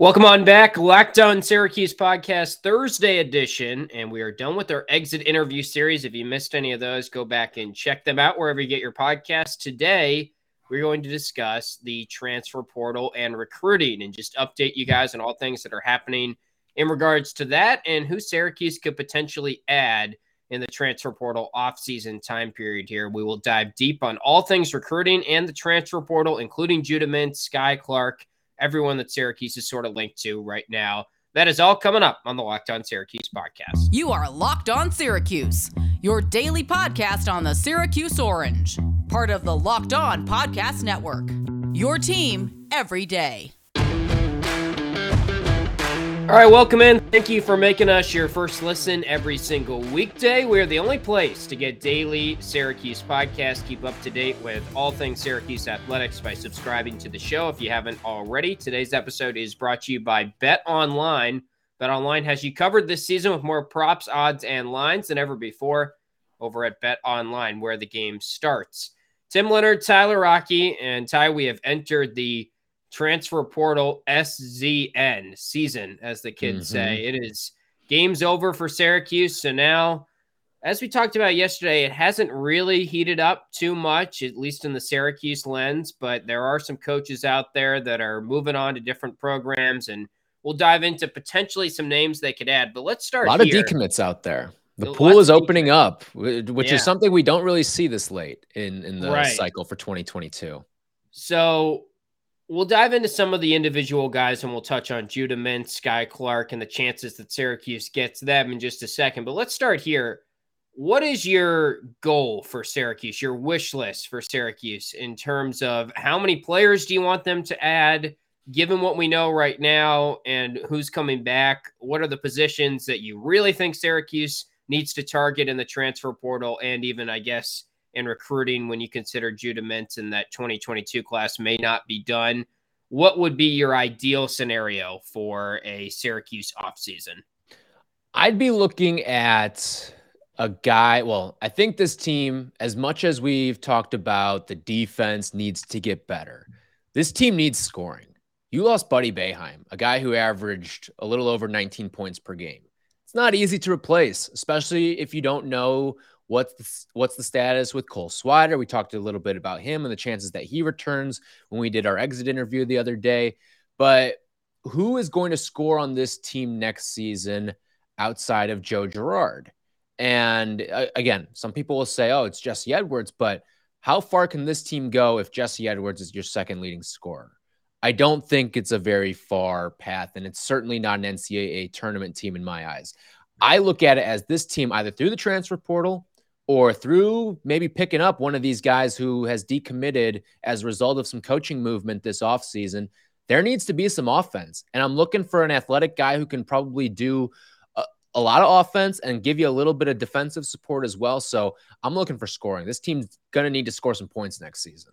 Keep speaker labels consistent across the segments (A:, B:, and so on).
A: Welcome on back, Locked On Syracuse podcast Thursday edition, and we are done with our exit interview series. If you missed any of those, go back and check them out wherever you get your podcast. Today, we're going to discuss the transfer portal and recruiting, and just update you guys on all things that are happening in regards to that, and who Syracuse could potentially add in the transfer portal offseason time period. Here, we will dive deep on all things recruiting and the transfer portal, including Judah Mintz, Skyy Clark everyone that Syracuse is sort of linked to right now. That is all coming up on the Locked On Syracuse podcast.
B: You are Locked On Syracuse, your daily podcast on the Syracuse Orange, part of the Locked On Podcast Network. Your team every day.
A: All right, welcome in. Thank you for making us your first listen every single weekday. We're the only place to get daily Syracuse podcasts. Keep up to date with all things Syracuse athletics by subscribing to the show if you haven't already. Today's episode is brought to you by Bet Online. Bet Online has you covered this season with more props, odds, and lines than ever before over at Bet Online, where the game starts. Tim Leonard, Tyler Rocky, and Ty, we have entered the transfer portal SZN season, as the kids mm-hmm. say. It is games over for Syracuse. So now, as we talked about yesterday, it hasn't really heated up too much, at least in the Syracuse lens, but there are some coaches out there that are moving on to different programs and we'll dive into potentially some names they could add. But let's start.
C: A lot here. of decommits out there. The pool is opening up, which yeah. is something we don't really see this late in in the right. cycle for 2022.
A: So We'll dive into some of the individual guys and we'll touch on Judah Mintz, Skyy Clark, and the chances that Syracuse gets them in just a second. But let's start here. What is your goal for Syracuse, your wish list for Syracuse in terms of how many players do you want them to add, given what we know right now and who's coming back? What are the positions that you really think Syracuse needs to target in the transfer portal and even, I guess, in recruiting when you consider Judah Mintz and that 2022 class may not be done. What would be your ideal scenario for a Syracuse offseason?
C: I'd be looking at a guy. Well, I think this team, as much as we've talked about the defense needs to get better, this team needs scoring. You lost Buddy Boeheim, a guy who averaged a little over 19 points per game. It's not easy to replace, especially if you don't know What's the, what's the status with Cole Swider? We talked a little bit about him and the chances that he returns when we did our exit interview the other day. But who is going to score on this team next season outside of Joe Girard? And uh, again, some people will say, oh, it's Jesse Edwards, but how far can this team go if Jesse Edwards is your second leading scorer? I don't think it's a very far path, and it's certainly not an NCAA tournament team in my eyes. I look at it as this team either through the transfer portal or through maybe picking up one of these guys who has decommitted as a result of some coaching movement this offseason, there needs to be some offense. And I'm looking for an athletic guy who can probably do a, a, lot of offense and give you a little bit of defensive support as well. So I'm looking for scoring. This team's going to need to score some points next season.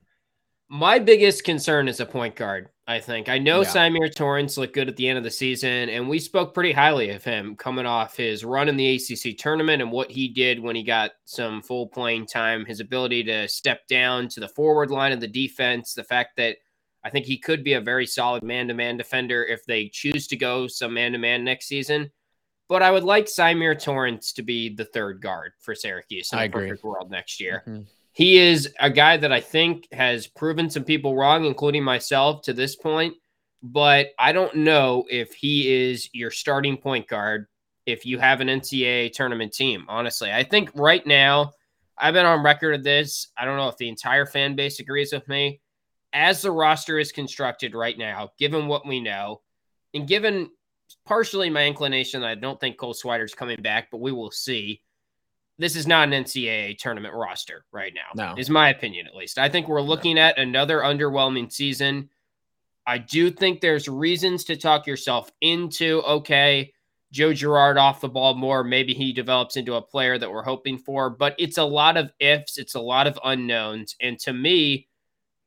A: My biggest concern is a point guard. I think I know yeah. Symir Torrence looked good at the end of the season, and we spoke pretty highly of him coming off his run in the ACC tournament and what he did when he got some full playing time. His ability to step down to the forward line of the defense, the fact that I think he could be a very solid man to man defender if they choose to go some man to man next season. But I would like Symir Torrence to be the third guard for Syracuse in
C: I
A: the
C: agree.
A: perfect world next year. Mm-hmm. He is a guy that I think has proven some people wrong, including myself to this point. But I don't know if he is your starting point guard if you have an NCAA tournament team. Honestly, I think right now, I've been on record of this. I don't know if the entire fan base agrees with me. As the roster is constructed right now, given what we know, and given partially my inclination, I don't think Cole Swider's coming back, but we will see this is not an NCAA tournament roster right now.
C: No.
A: Is my opinion at least. I think we're looking no. at another underwhelming season. I do think there's reasons to talk yourself into okay, Joe Girard off the ball more. Maybe he develops into a player that we're hoping for, but it's a lot of ifs, it's a lot of unknowns. And to me,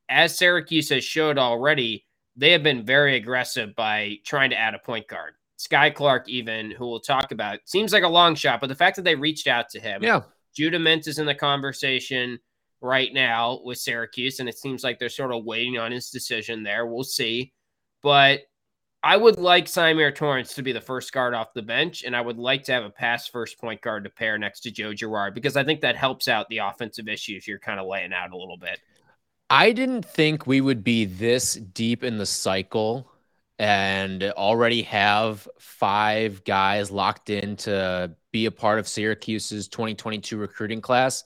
A: as Syracuse has showed already, they have been very aggressive by trying to add a point guard. Skyy Clark, even who we'll talk about, seems like a long shot, but the fact that they reached out to him,
C: yeah,
A: Judah Mintz is in the conversation right now with Syracuse, and it seems like they're sort of waiting on his decision there. We'll see, but I would like Symir Torrence to be the first guard off the bench, and I would like to have a pass first point guard to pair next to Joe Girard because I think that helps out the offensive issues you're kind of laying out a little bit.
C: I didn't think we would be this deep in the cycle and already have five guys locked in to be a part of Syracuse's 2022 recruiting class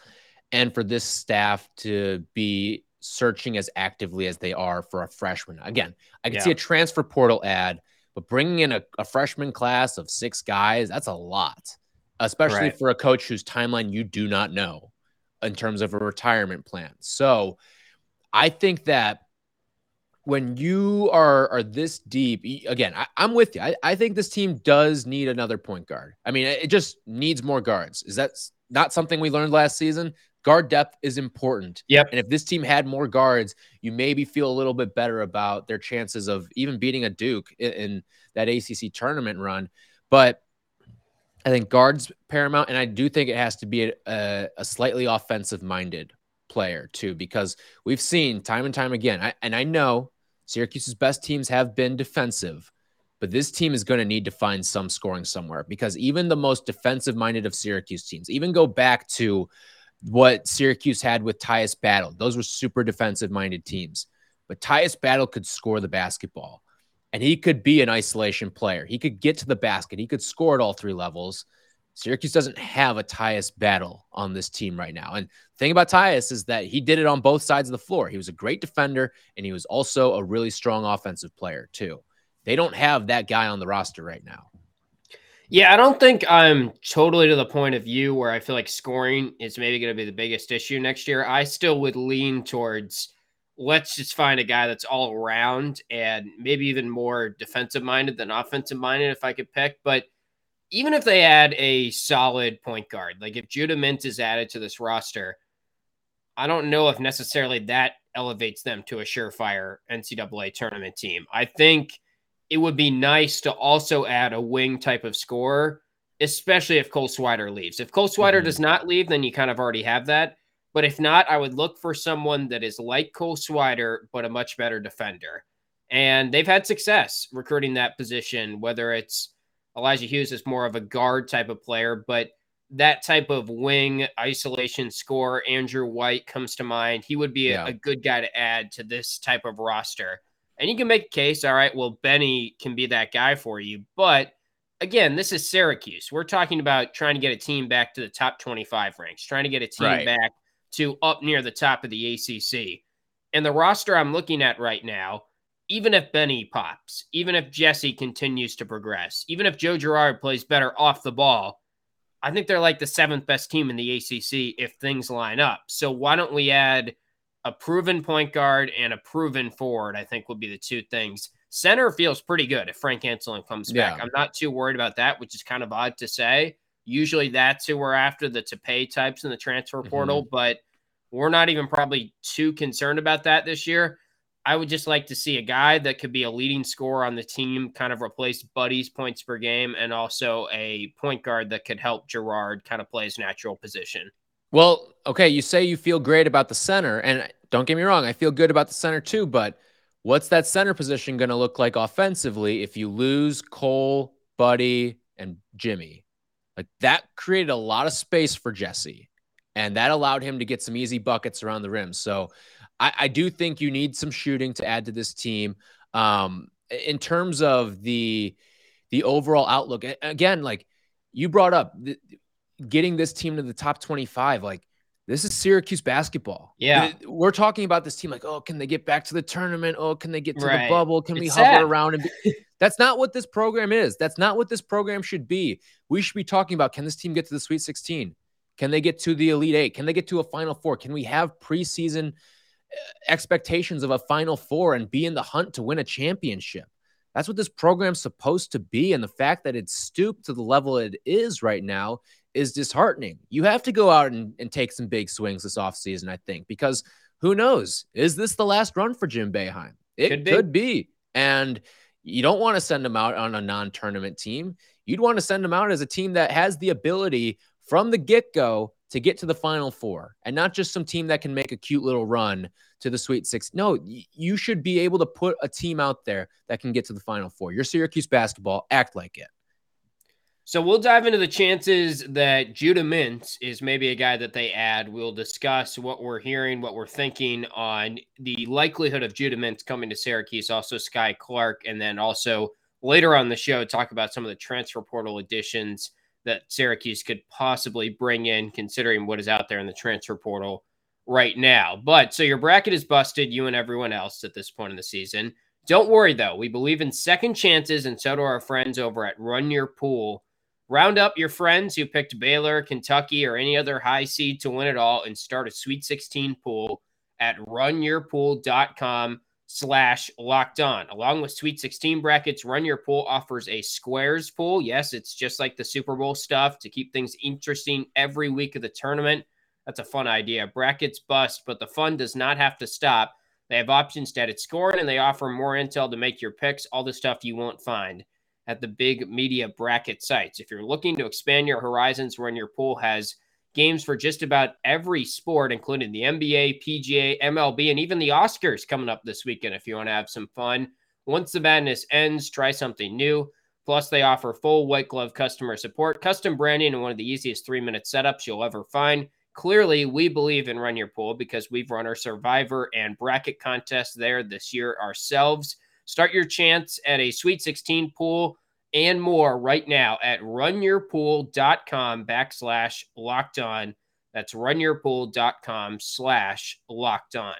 C: and for this staff to be searching as actively as they are for a freshman. Again, I can yeah. see a transfer portal ad, but bringing in a, a, freshman class of six guys, that's a lot, especially right. for a coach whose timeline you do not know in terms of a retirement plan. So I think that when you are are this deep, again, I, am with you. I, I think this team does need another point guard. I mean, it just needs more guards. Is that not something we learned last season? Guard depth is important.
A: Yep.
C: And if this team had more guards, you maybe feel a little bit better about their chances of even beating a Duke in, in that ACC tournament run. But I think guards paramount, and I do think it has to be a, a, a slightly offensive minded player too, because we've seen time and time again, I, and I know Syracuse's best teams have been defensive, but this team is going to need to find some scoring somewhere because even the most defensive minded of Syracuse teams, even go back to what Syracuse had with Tyus Battle, those were super defensive minded teams. But Tyus Battle could score the basketball and he could be an isolation player. He could get to the basket, he could score at all three levels. Syracuse doesn't have a Tyus battle on this team right now. And the thing about Tyus is that he did it on both sides of the floor. He was a great defender and he was also a really strong offensive player, too. They don't have that guy on the roster right now.
A: Yeah, I don't think I'm totally to the point of view where I feel like scoring is maybe going to be the biggest issue next year. I still would lean towards let's just find a guy that's all around and maybe even more defensive minded than offensive minded if I could pick. But even if they add a solid point guard, like if Judah Mintz is added to this roster, I don't know if necessarily that elevates them to a surefire NCAA tournament team. I think it would be nice to also add a wing type of scorer, especially if Cole Swider leaves. If Cole Swider mm-hmm. does not leave, then you kind of already have that. But if not, I would look for someone that is like Cole Swider, but a much better defender. And they've had success recruiting that position, whether it's Elijah Hughes is more of a guard type of player, but that type of wing isolation score, Andrew White comes to mind. He would be a, yeah. a, good guy to add to this type of roster. And you can make a case, all right, well, Benny can be that guy for you. But again, this is Syracuse. We're talking about trying to get a team back to the top 25 ranks, trying to get a team right. back to up near the top of the ACC. And the roster I'm looking at right now, even if Benny pops, even if Jesse continues to progress, even if Joe Girard plays better off the ball, I think they're like the seventh best team in the ACC if things line up. So why don't we add a proven point guard and a proven forward? I think would be the two things. Center feels pretty good if Frank Anselem comes back. I'm not too worried about that, which is kind of odd to say. Usually that's who we're after, the to pay types in the transfer portal, mm-hmm. but we're not even probably too concerned about that this year. I would just like to see a guy that could be a leading scorer on the team, kind of replace Buddy's points per game, and also a point guard that could help Girard kind of play his natural position.
C: Well, okay, you say you feel great about the center, and don't get me wrong, I feel good about the center too, but what's that center position going to look like offensively if you lose Cole, Buddy, and Jimmy? Like that created a lot of space for Jesse, and that allowed him to get some easy buckets around the rim. So I, I do think you need some shooting to add to this team. Um, in terms of the the overall outlook, again, like you brought up, the, getting this team to the top 25, like this is Syracuse basketball.
A: Yeah.
C: We're talking about this team like, oh, can they get back to the tournament? Oh, can they get to right. the bubble? Can it's we sad. hover around? And be... That's not what this program is. That's not what this program should be. We should be talking about can this team get to the Sweet 16? Can they get to the Elite Eight? Can they get to a Final Four? Can we have preseason expectations of a Final Four and be in the hunt to win a championship. That's what this program's supposed to be. And the fact that it's stooped to the level it is right now is disheartening. You have to go out and, and take some big swings this offseason, I think, because who knows? Is this the last run for Jim Boeheim? It could be. Could be. And you don't want to send him out on a non tournament team. You'd want to send him out as a team that has the ability from the get go to get to the final four and not just some team that can make a cute little run to the Sweet Six. No, you should be able to put a team out there that can get to the final four. Your Syracuse basketball, act like it.
A: So we'll dive into the chances that Judah Mintz is maybe a guy that they add. We'll discuss what we're hearing, what we're thinking on the likelihood of Judah Mintz coming to Syracuse, also Skyy Clark, and then also later on the show talk about some of the transfer portal additions that Syracuse could possibly bring in, considering what is out there in the transfer portal right now. But so your bracket is busted, you and everyone else at this point in the season. Don't worry though, we believe in second chances, and so do our friends over at Run Your Pool. Round up your friends who picked Baylor, Kentucky, or any other high seed to win it all and start a Sweet 16 pool at runyourpool.com slash locked on. Along with Sweet 16 brackets, Run Your Pool offers a squares pool. Yes, it's just like the Super Bowl stuff to keep things interesting every week of the tournament. That's a fun idea. Brackets bust, but the fun does not have to stop. They have options to edit scoring and they offer more intel to make your picks, all the stuff you won't find at the big media bracket sites. If you're looking to expand your horizons, Run Your Pool has games for just about every sport, including the NBA, PGA, MLB, and even the Oscars coming up this weekend if you want to have some fun. Once the madness ends, try something new. Plus, they offer full white glove customer support, custom branding, and one of the easiest three minute setups you'll ever find. Clearly, we believe in Run Your Pool because we've run our Survivor and bracket contest there this year ourselves. Start your chance at a Sweet 16 pool and more right now at runyourpool.com backslash locked on. That's runyourpool.com slash locked on.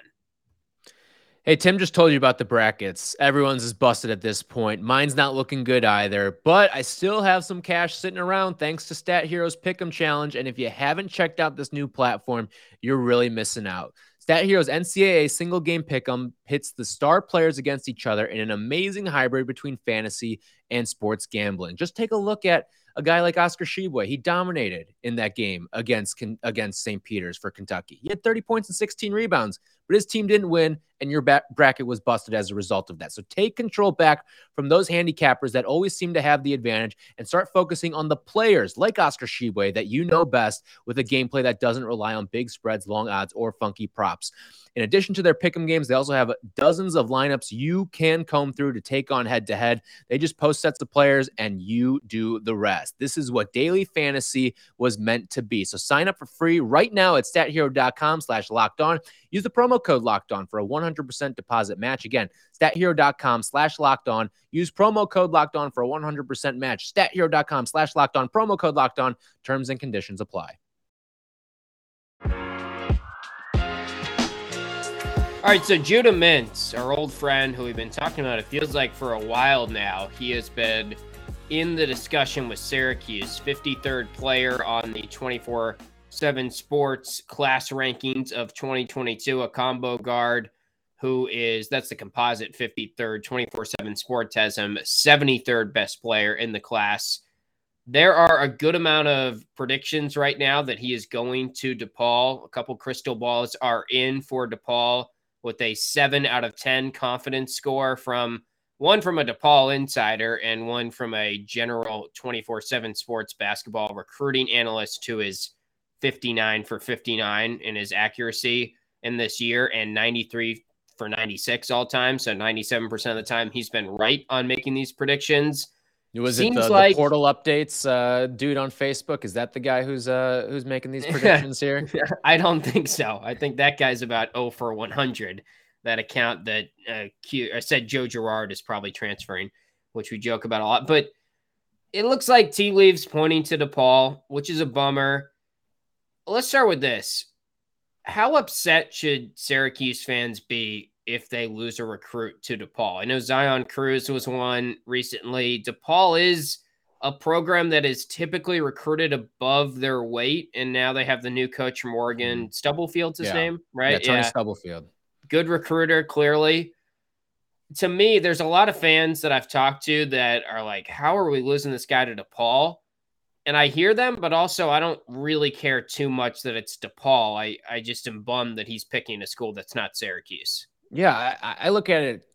C: Hey, Tim just told you about the brackets. Everyone's is busted at this point. Mine's not looking good either, but I still have some cash sitting around thanks to Stat Heroes Pick'em Challenge. And if you haven't checked out this new platform, you're really missing out. Stat Heroes NCAA single game pick'em pits the star players against each other in an amazing hybrid between fantasy and sports gambling. Just take a look at a guy like Oscar Tshiebwe. He dominated in that game against against St. Peter's for Kentucky. He had 30 points and 16 rebounds, but his team didn't win, and your bracket was busted as a result of that. So take control back from those handicappers that always seem to have the advantage and start focusing on the players like Oscar Tshiebwe that you know best with a gameplay that doesn't rely on big spreads, long odds, or funky props. In addition to their pick'em games, they also have dozens of lineups you can comb through to take on head to head. They just post sets of players and you do the rest. This is what daily fantasy was meant to be. So sign up for free right now at stathero.com slash locked on. Use the promo code locked on for a 100% deposit match. Again, stathero.com slash locked on. Use promo code locked on for a 100% match. Stathero.com slash locked on. Promo code locked on. Terms and conditions apply.
A: All right, so Judah Mintz, our old friend who we've been talking about, it feels like for a while now, he has been in the discussion with Syracuse, 53rd player on the 24 7 sports class rankings of 2022, a combo guard who is that's the composite 53rd 24 7 sports has him 73rd best player in the class. There are a good amount of predictions right now that he is going to DePaul. A couple crystal balls are in for DePaul with a seven out of 10 confidence score from one from a DePaul insider and one from a general 24 7 sports basketball recruiting analyst who is 59 for 59 in his accuracy in this year and 93 for 96 all time. So 97% of the time he's been right on making these predictions.
C: Was Seems it the, like, the portal updates uh, dude on Facebook? Is that the guy who's uh, who's making these predictions here?
A: I don't think so. I think that guy's about 0 for 100. That account that uh, Q, I said Joe Girard is probably transferring, which we joke about a lot. But it looks like tea leaves pointing to DePaul, which is a bummer. Let's start with this. How upset should Syracuse fans be if they lose a recruit to DePaul. I know Zion Cruz was one recently. DePaul is a program that is typically recruited above their weight, and now they have the new coach from Oregon, mm. Stubblefield's his
C: yeah.
A: name, right?
C: Yeah, Tony yeah. Stubblefield.
A: Good recruiter, clearly. To me, there's a lot of fans that I've talked to that are like, "How are we losing this guy to DePaul?" And I hear them, but also I don't really care too much that it's DePaul. I I just am bummed that he's picking a school that's not Syracuse.
C: Yeah, I, I look at it.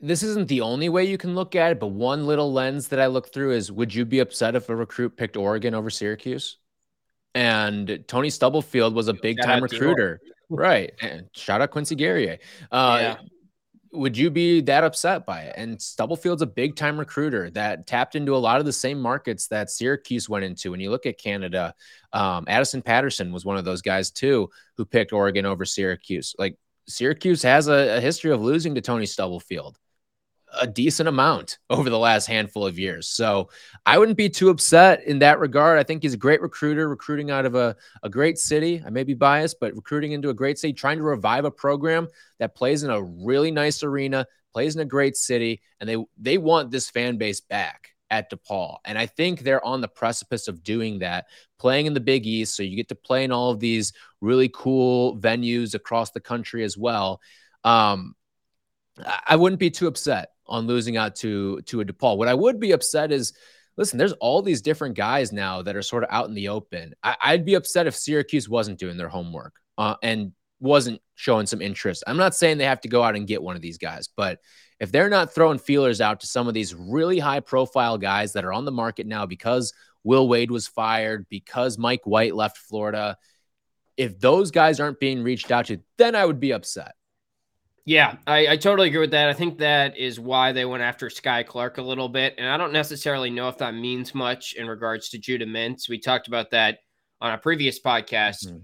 C: This isn't the only way you can look at it, but one little lens that I look through is would you be upset if a recruit picked Oregon over Syracuse? And Tony Stubblefield was a big time recruiter. right. And shout out Quincy Guerrier. Uh, yeah. Would you be that upset by it? And Stubblefield's a big time recruiter that tapped into a lot of the same markets that Syracuse went into. When you look at Canada, um, Addison Patterson was one of those guys too who picked Oregon over Syracuse. Like Syracuse has a, a history of losing to Tony Stubblefield a decent amount over the last handful of years. So I wouldn't be too upset in that regard. I think he's a great recruiter, recruiting out of a, a great city. I may be biased, but recruiting into a great city, trying to revive a program that plays in a really nice arena, plays in a great city, and they they want this fan base back at DePaul. And I think they're on the precipice of doing that, playing in the Big East. So you get to play in all of these really cool venues across the country as well. Um, I wouldn't be too upset on losing out to to a DePaul. What I would be upset is, listen, there's all these different guys now that are sort of out in the open. I, would be upset if Syracuse wasn't doing their homework uh, and wasn't showing some interest. I'm not saying they have to go out and get one of these guys, but if they're not throwing feelers out to some of these really high profile guys that are on the market now because Will Wade was fired, because Mike White left Florida, if those guys aren't being reached out to, then I would be upset.
A: Yeah, I, I, totally agree with that. I think that is why they went after Skyy Clark a little bit. And I don't necessarily know if that means much in regards to Judah Mintz. We talked about that on a previous podcast. Mm-hmm.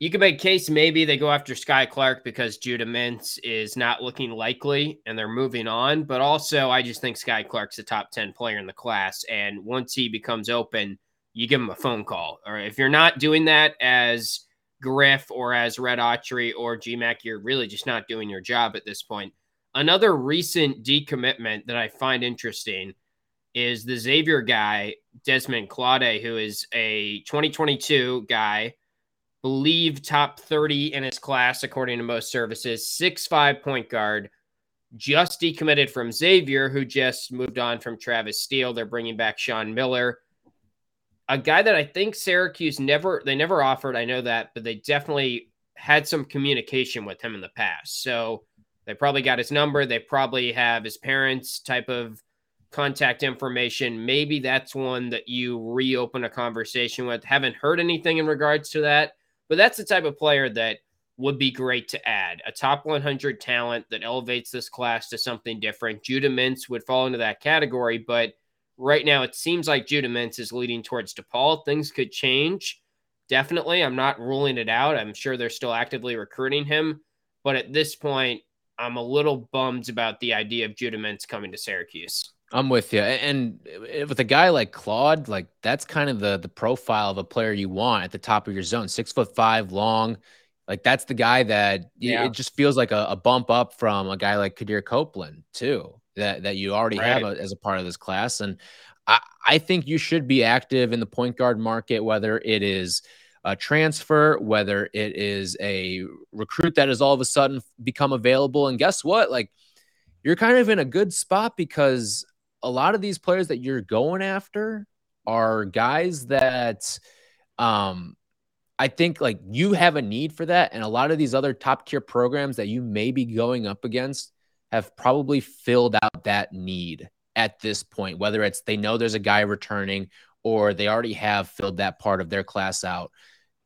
A: You could make case maybe they go after Skyy Clark because Judah Mintz is not looking likely and they're moving on. But also, I just think Skyy Clark's a top 10 player in the class. And once he becomes open, you give him a phone call. Or if you're not doing that as – Griff or as Red Autry or GMAC, you're really just not doing your job at this point. Another recent decommitment that I find interesting is the Xavier guy, Desmond Claude, who is a 2022 guy, believe top 30 in his class, according to most services, six-five point guard, just decommitted from Xavier, who just moved on from Travis Steele. They're bringing back Sean Miller a guy that I think Syracuse never they never offered. I know that, but they definitely had some communication with him in the past. So they probably got his number. They probably have his parents' type of contact information. Maybe that's one that you reopen a conversation with. Haven't heard anything in regards to that, but that's the type of player that would be great to add. A top 100 talent that elevates this class to something different. Judah Mintz would fall into that category, but right now it seems like Judah Mintz is leading towards DePaul. Things could change. Definitely. I'm not ruling it out. I'm sure they're still actively recruiting him. But at this point, I'm a little bummed about the idea of Judah Mintz coming to Syracuse.
C: I'm with you. And eh, with a guy like Claude, like that's kind of the the profile of a player you want at the top of your zone. Six foot five, long. Like that's the guy that yeah. it just feels like a, a, bump up from a guy like Quadir Copeland too that that you already right. have a, as a part of this class. And I, I think you should be active in the point guard market, whether it is a transfer, whether it is a recruit that has all of a sudden become available. And guess what? Like you're kind of in a good spot because a lot of these players that you're going after are guys that um I think like you have a need for that. And a lot of these other top tier programs that you may be going up against have probably filled out that need at this point, whether it's they know there's a guy returning or they already have filled that part of their class out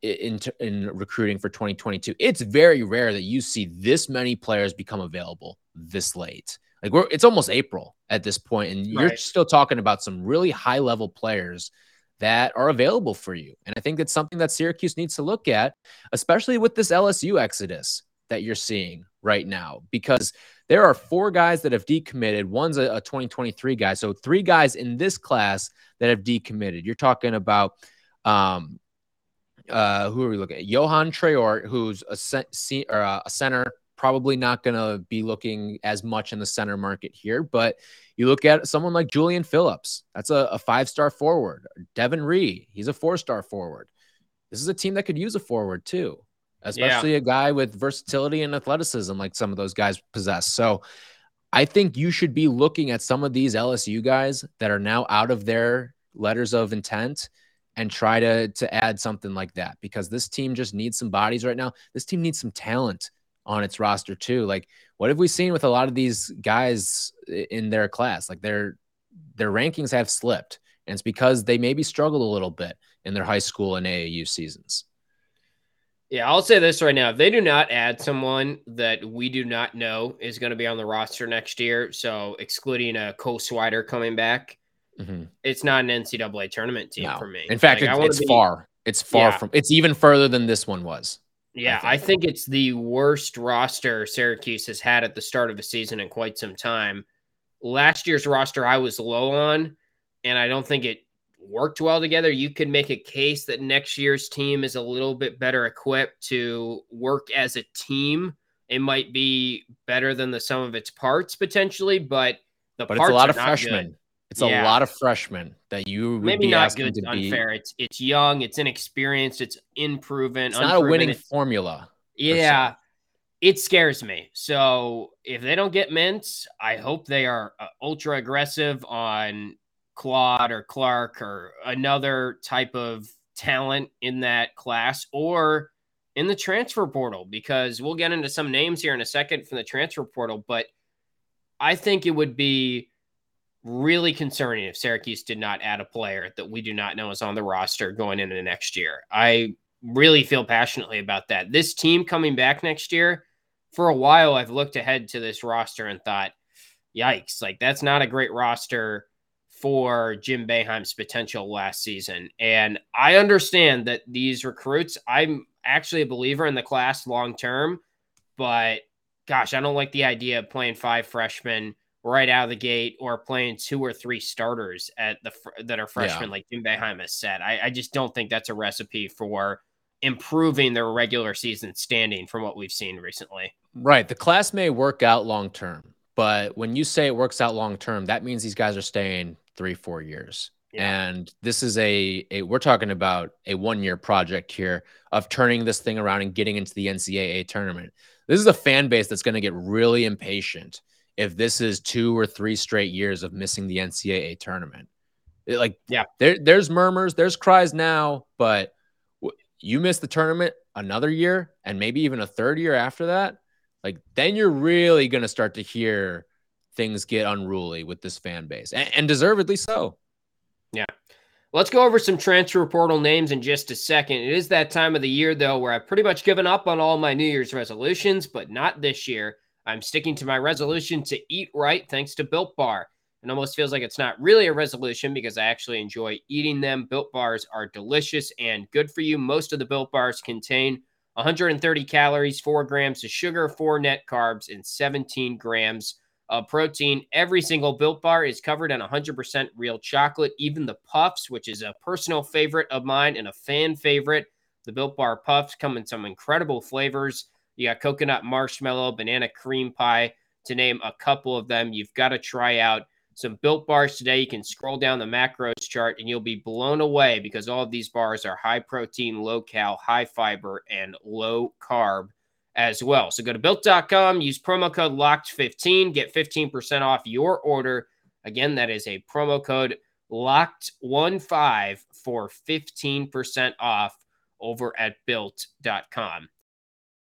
C: in, in recruiting for 2022. It's very rare that you see this many players become available this late. Like we're it's almost April at this point, and right. you're still talking about some really high level players that are available for you. And I think that's something that Syracuse needs to look at, especially with this LSU exodus that you're seeing right now, because there are four guys that have decommitted. One's a, a 2023 guy. So three guys in this class that have decommitted. You're talking about um, uh, who are we looking at? Johan Traore, who's a, or a center, probably not going to be looking as much in the center market here. But you look at someone like Julian Phillips, that's a, a five star forward. Devin Ree, he's a four star forward. This is a team that could use a forward too especially yeah. a guy with versatility and athleticism like some of those guys possess. So I think you should be looking at some of these LSU guys that are now out of their letters of intent and try to to add something like that because this team just needs some bodies right now. This team needs some talent on its roster too. Like what have we seen with a lot of these guys in their class? Like their their rankings have slipped And it's because they maybe struggled a little bit in their high school and AAU seasons.
A: Yeah, I'll say this right now. If they do not add someone that we do not know is going to be on the roster next year, so excluding a Cole Swider coming back, mm-hmm. it's not an NCAA tournament team no. for me.
C: In fact, like, it's, it's be, far. It's far yeah. from. It's even further than this one was.
A: Yeah, I think. I think it's the worst roster Syracuse has had at the start of the season in quite some time. Last year's roster I was low on, and I don't think it worked well together. You could make a case that next year's team is a little bit better equipped to work as a team. It might be better than the sum of its parts potentially, but the
C: but it's a lot of freshmen. Good. It's yeah. a lot of freshmen that you
A: maybe not good. To unfair. Be... It's it's young. It's inexperienced. It's unproven.
C: It's not a winning it's, formula.
A: Yeah, it scares me. So if they don't get Mintz, I hope they are uh, ultra aggressive on Claude or Clark or another type of talent in that class or in the transfer portal because we'll get into some names here in a second from the transfer portal. But I think it would be really concerning if Syracuse did not add a player that we do not know is on the roster going into next year. I really feel passionately about that. This team coming back next year, for a while, I've looked ahead to this roster and thought, yikes, like that's not a great roster for Jim Boeheim's potential last season. And I understand that these recruits, I'm actually a believer in the class long term, but gosh, I don't like the idea of playing five freshmen right out of the gate or playing two or three starters at the that are freshmen yeah. like Jim Boeheim has said. I, I just don't think that's a recipe for improving their regular season standing from what we've seen recently.
C: Right. The class may work out long term, but when you say it works out long term, that means these guys are staying three, four years. Yeah. And this is a, a we're talking about a one year project here of turning this thing around and getting into the NCAA tournament. This is a fan base that's going to get really impatient if this is two or three straight years of missing the NCAA tournament. It, like, yeah, there, there's murmurs, there's cries now, but you miss the tournament another year and maybe even a third year after that, like then you're really going to start to hear things get unruly with this fan base, and, and deservedly so.
A: Yeah. Let's go over some transfer portal names in just a second. It is that time of the year, though, where I've pretty much given up on all my New Year's resolutions, but not this year. I'm sticking to my resolution to eat right thanks to Built Bar. It almost feels like it's not really a resolution because I actually enjoy eating them. Built Bars are delicious and good for you. Most of the Built Bars contain 130 calories, 4 grams of sugar, 4 net carbs, and 17 grams of protein. Every single built bar is covered in 100% real chocolate, even the puffs, which is a personal favorite of mine and a fan favorite. The built bar puffs come in some incredible flavors. You got coconut marshmallow, banana cream pie, to name a couple of them. You've got to try out some built bars today. You can scroll down the macros chart and you'll be blown away because all of these bars are high protein, low cal, high fiber, and low carb as well. So go to built.com, use promo code locked15, get 15% off your order. Again, that is a promo code locked15 for 15% off over at built.com.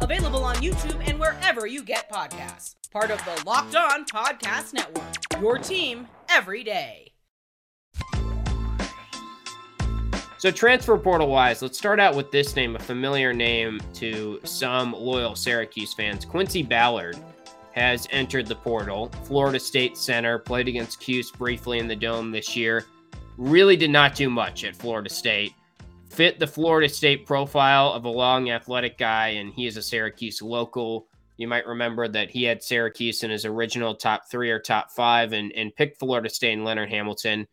B: Available on YouTube and wherever you get podcasts. Part of the Locked On Podcast Network. Your team every day.
A: So, transfer portal wise, let's start out with this name, a familiar name to some loyal Syracuse fans. Quincy Ballard has entered the portal. Florida State center, played against Cuse briefly in the Dome this year. Really did not do much at Florida State. Fit the Florida State profile of a long athletic guy, and he is a Syracuse local. You might remember that he had Syracuse in his original top three or top five and, and picked Florida State and Leonard Hamilton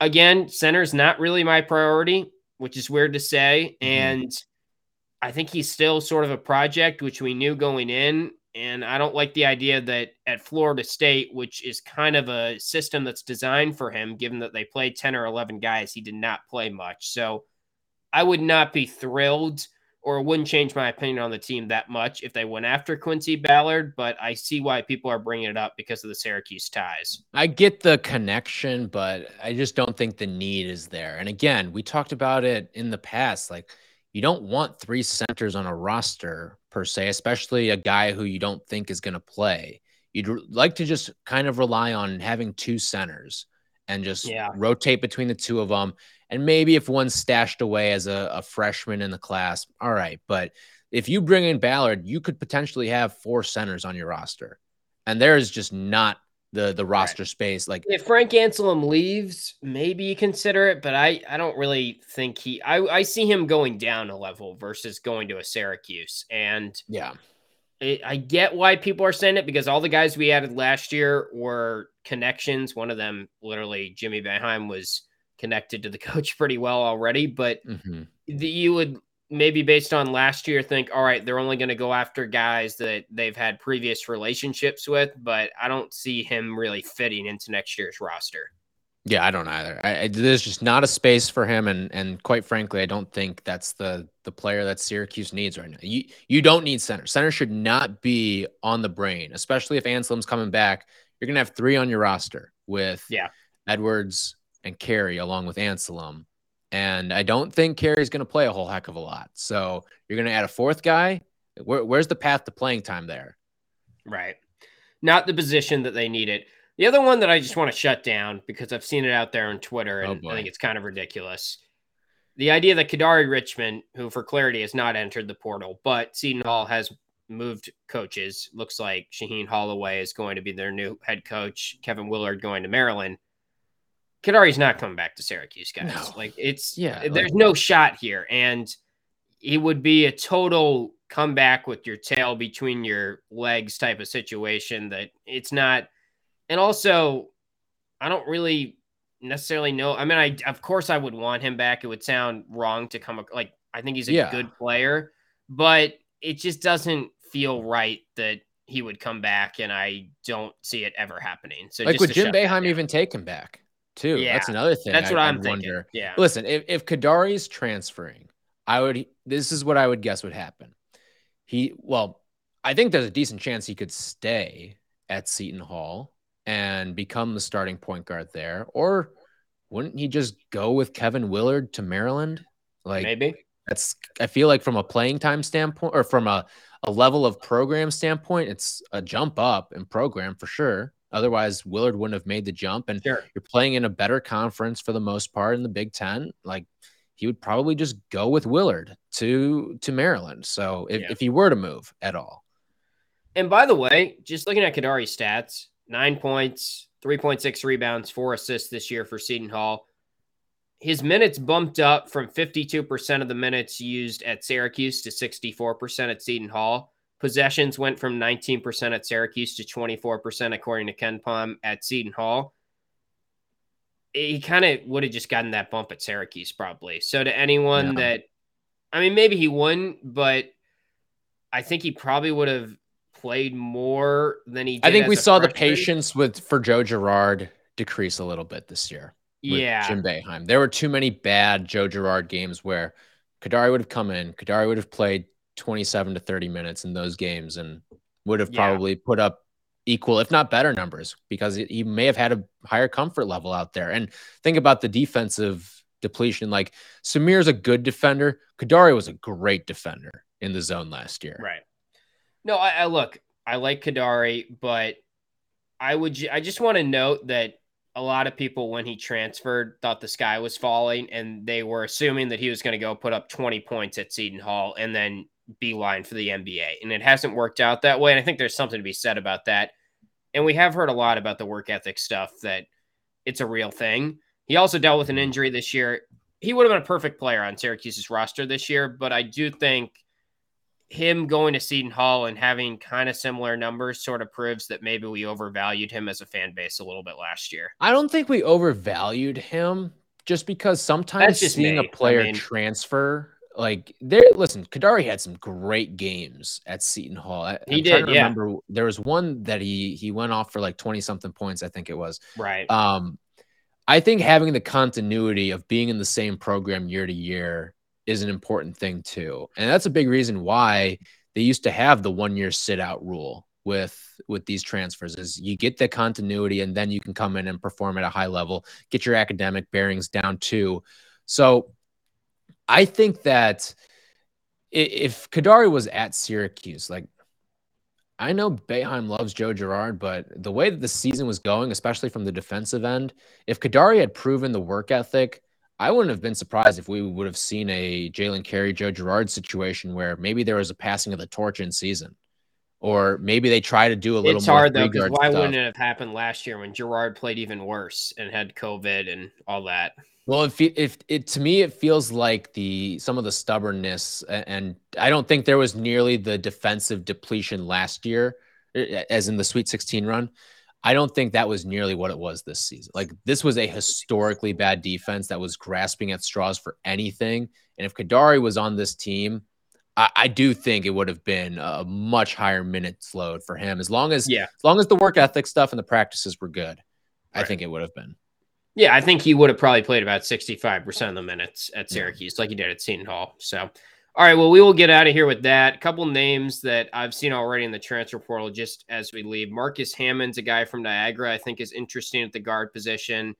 A: again, center is not really my priority, which is weird to say. Mm-hmm. And I think he's still sort of a project, which we knew going in. And I don't like the idea that at Florida State, which is kind of a system that's designed for him, given that they played 10 or 11 guys, he did not play much. So I would not be thrilled or wouldn't change my opinion on the team that much if they went after Quincy Ballard, but I see why people are bringing it up because of the Syracuse ties.
C: I get the connection, but I just don't think the need is there. And again, we talked about it in the past. Like, you don't want three centers on a roster per se, especially a guy who you don't think is going to play. You'd like to just kind of rely on having two centers and just yeah. rotate between the two of them and maybe if one's stashed away as a, a freshman in the class, all right. But if you bring in Ballard, you could potentially have four centers on your roster. And there is just not the the roster right. space. Like
A: if Frank Anselem leaves, maybe you consider it, but I I don't really think he I I see him going down a level versus going to a Syracuse. And
C: yeah,
A: it, I get why people are saying it because all the guys we added last year were connections. One of them, literally, Jimmy Boeheim was connected to the coach pretty well already. But mm-hmm. the, you would maybe based on last year think, all right, they're only going to go after guys that they've had previous relationships with. But I don't see him really fitting into next year's roster.
C: Yeah, I don't either. I, I, there's just not a space for him, and and quite frankly, I don't think that's the the player that Syracuse needs right now. You you don't need center. Center should not be on the brain, especially if Anselem's coming back. You're gonna have three on your roster with
A: yeah
C: Edwards, and Carey along with Anselem. And I don't think Carey's going to play a whole heck of a lot. So you're going to add a fourth guy. Where, where's the path to playing time there?
A: Right. Not the position that they need it. The other one that I just want to shut down because I've seen it out there on Twitter and oh I think it's kind of ridiculous. The idea that Kadary Richmond, who for clarity has not entered the portal, but Seton Hall has moved coaches. Looks like Shaheen Holloway is going to be their new head coach. Kevin Willard going to Maryland. Kadary's not coming back to Syracuse, guys. No. Like it's yeah, uh, there's like, no shot here, and it would be a total comeback with your tail between your legs type of situation. That it's not, and also, I don't really necessarily know. I mean, I of course I would want him back. It would sound wrong to come like I think he's a yeah. good player, but it just doesn't feel right that he would come back, and I don't see it ever happening. So
C: like would Jim Boeheim even take him back? Too. Yeah, that's another thing.
A: That's what I, am thinking. Wonder.
C: Yeah. Listen, if, if Kadary's transferring, I would. This is what I would guess would happen. He well, I think there's a decent chance he could stay at Seton Hall and become the starting point guard there, or wouldn't he just go with Kevin Willard to Maryland? Like
A: maybe
C: that's. I feel like from a playing time standpoint, or from a a level of program standpoint, it's a jump up in program for sure. Otherwise, Willard wouldn't have made the jump. And
A: sure.
C: you're playing in a better conference for the most part in the Big Ten. Like he would probably just go with Willard to to Maryland. So if, yeah. if he were to move at all.
A: And by the way, just looking at Kadary's stats, nine points, 3.6 rebounds, four assists this year for Seton Hall. His minutes bumped up from 52% of the minutes used at Syracuse to 64% at Seton Hall. Possessions went from 19% at Syracuse to 24%, according to KenPom at Seton Hall. He kind of would have just gotten that bump at Syracuse, probably. So, to anyone yeah. that, I mean, maybe he wouldn't, but I think he probably would have played more than he did.
C: I think we saw freshman. the patience with for Joe Girard decrease a little bit this year.
A: Yeah.
C: Jim Boeheim. There were too many bad Joe Girard games where Kadary would have come in, Kadari would have played 27 to 30 minutes in those games and would have yeah. probably put up equal, if not better numbers, because he may have had a higher comfort level out there. And think about the defensive depletion. Like Symir's a good defender. Kadary was a great defender in the zone last year.
A: Right. No, I, I look, I like Kadary, but I would, I just want to note that a lot of people, when he transferred, thought the sky was falling and they were assuming that he was going to go put up 20 points at Seton Hall and then beeline for the NBA. And it hasn't worked out that way. And I think there's something to be said about that. And we have heard a lot about the work ethic stuff that it's a real thing. He also dealt with an injury this year. He would have been a perfect player on Syracuse's roster this year, but I do think him going to Seton Hall and having kind of similar numbers sort of proves that maybe we overvalued him as a fan base a little bit last year.
C: I don't think we overvalued him just because sometimes seeing me. a player I mean, transfer like there listen Kadary had some great games at seton hall. I,
A: he I'm did yeah.
C: remember there was one that he he went off for like 20 something points i think it was.
A: Right.
C: Um i think having the continuity of being in the same program year to year is an important thing too. And that's a big reason why they used to have the one year sit out rule with with these transfers is you get the continuity and then you can come in and perform at a high level get your academic bearings down too. So I think that if Kadary was at Syracuse, like I know Boeheim loves Joe Girard, but the way that the season was going, especially from the defensive end, if Kadary had proven the work ethic, I wouldn't have been surprised if we would have seen a Jalen Carey, Joe Girard situation where maybe there was a passing of the torch in season. Or maybe they try to do a little
A: it's
C: more.
A: hard though, because why stuff. wouldn't it have happened last year when Girard played even worse and had COVID and all that?
C: Well, if if it to me it feels like the some of the stubbornness, and I don't think there was nearly the defensive depletion last year, as in the Sweet 16 run. I don't think that was nearly what it was this season. Like this was a historically bad defense that was grasping at straws for anything. And if Kadary was on this team, I, I, do think it would have been a much higher minutes load for him. As long as
A: yeah,
C: as long as the work ethic stuff and the practices were good, right. I think it would have been.
A: Yeah, I think he would have probably played about 65% of the minutes at Syracuse, yeah. like he did at Seton Hall. So, all right, well, we will get out of here with that. A couple names that I've seen already in the transfer portal just as we leave. Marcus Hammond's a guy from Niagara, I think is interesting at the guard position.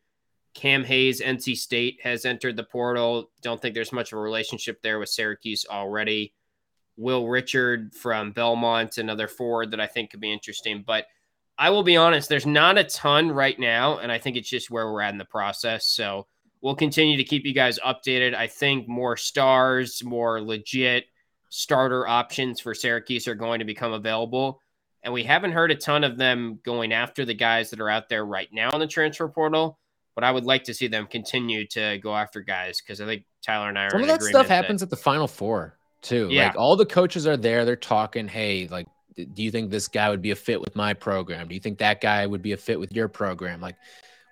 A: Cam Hayes, NC State, has entered the portal. Don't think there's much of a relationship there with Syracuse already. Will Richard from Belmont, another forward that I think could be interesting. But I will be honest, there's not a ton right now, and I think it's just where we're at in the process. So we'll continue to keep you guys updated. I think more stars, more legit starter options for Syracuse are going to become available. And we haven't heard a ton of them going after the guys that are out there right now in the transfer portal. But I would like to see them continue to go after guys because I think Tyler and I are.
C: Some of that stuff happens that, at the Final Four too. Yeah. Like all the coaches are there, they're talking. Hey, like do you think this guy would be a fit with my program? Do you think that guy would be a fit with your program? Like,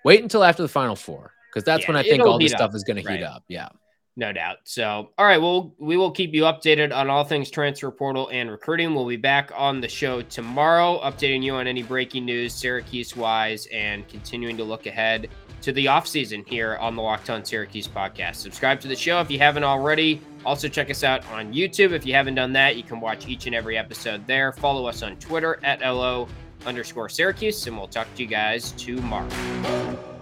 C: wait until after the Final Four because that's yeah, when I think all this stuff up. is going right. to heat up. Yeah,
A: no doubt. So, all right, well, we will keep you updated on all things transfer portal and recruiting. We'll be back on the show tomorrow, updating you on any breaking news, Syracuse wise, and continuing to look ahead to the offseason here on the Locked On Syracuse podcast. Subscribe to the show if you haven't already. Also, check us out on YouTube. If you haven't done that, you can watch each and every episode there. Follow us on Twitter at LO underscore Syracuse, and we'll talk to you guys tomorrow.